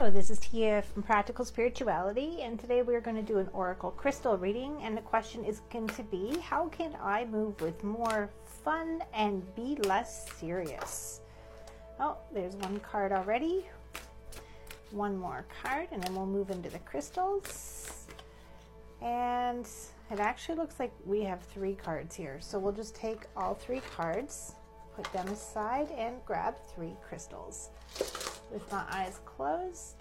So this is Tia from Practical Spirituality, and today we're going to do an Oracle Crystal reading. And the question is going to be How can I move with more fun and be less serious? Oh, there's one card already. One more card, and then we'll move into the crystals. And it actually looks like we have three cards here. So we'll just take all three cards, put them aside, and grab three crystals with my eyes closed.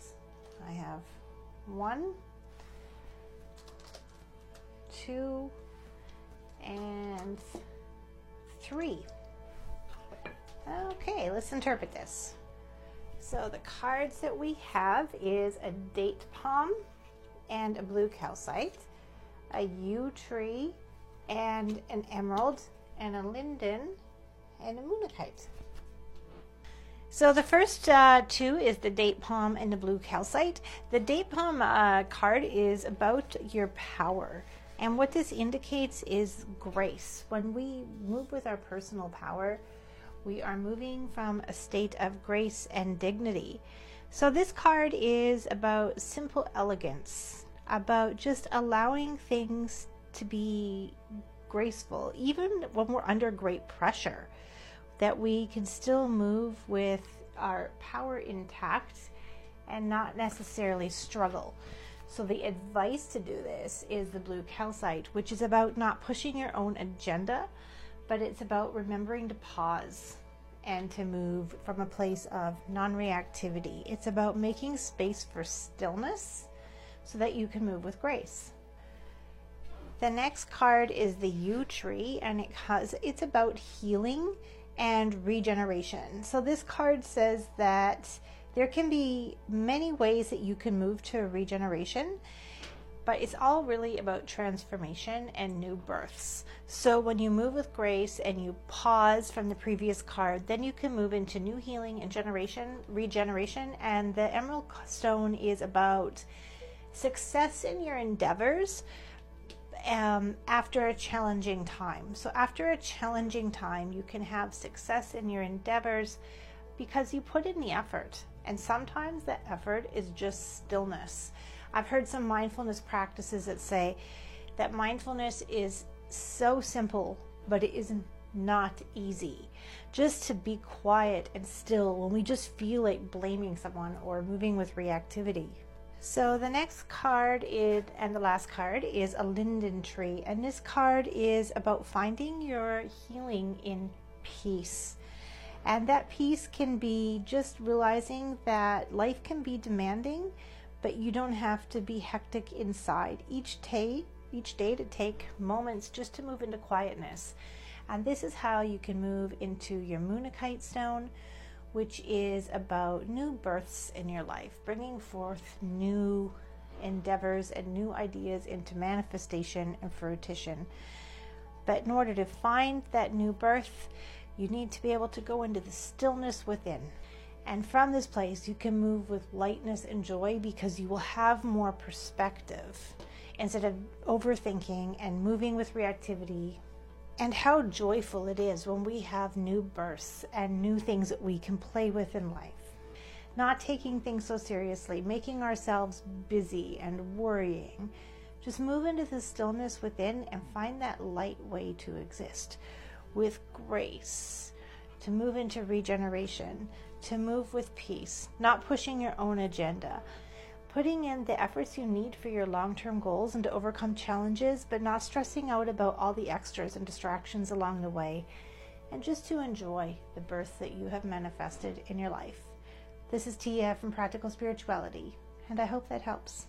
I have one, two, and three. Okay, let's interpret this. So the cards that we have is a date palm and a blue calcite, a yew tree and an emerald, and a linden and a mookaite. So the first uh, two is the date palm and the blue calcite. The date palm uh, card is about your power. And what this indicates is grace. When we move with our personal power, we are moving from a state of grace and dignity. So this card is about simple elegance, about just allowing things to be graceful, even when we're under great pressure that we can still move with our power intact and not necessarily struggle. So, the advice to do this is the blue calcite, which is about not pushing your own agenda, but it's about remembering to pause and to move from a place of non reactivity. It's about making space for stillness so that you can move with grace. The next card is the yew tree, and it has it's about healing and regeneration. So this card says that there can be many ways that you can move to regeneration, but it's all really about transformation and new births. So when you move with grace and you pause from the previous card, then you can move into new healing and generation, regeneration. And the emerald stone is about success in your endeavors um, after a challenging time. So, after a challenging time, you can have success in your endeavors because you put in the effort. And sometimes that effort is just stillness. I've heard some mindfulness practices that say that mindfulness is so simple, but it is not easy. Just to be quiet and still when we just feel like blaming someone or moving with reactivity. So the next card is, and the last card is a linden tree. And this card is about finding your healing in peace. And that peace can be just realizing that life can be demanding, but you don't have to be hectic inside. Each day, each day to take moments just to move into quietness. And this is how you can move into your mookaite stone, which is about new births in your life, bringing forth new endeavors and new ideas into manifestation and fruition. But in order to find that new birth, you need to be able to go into the stillness within. And from this place, you can move with lightness and joy because you will have more perspective instead of overthinking and moving with reactivity and how joyful it is when we have new births and new things that we can play with in life. Not taking things so seriously, making ourselves busy and worrying. Just move into the stillness within and find that light way to exist with grace, to move into regeneration, to move with peace, not pushing your own agenda putting in the efforts you need for your long term goals and to overcome challenges, but not stressing out about all the extras and distractions along the way, and just to enjoy the birth that you have manifested in your life. This is Tia from Practical Spirituality, and I hope that helps.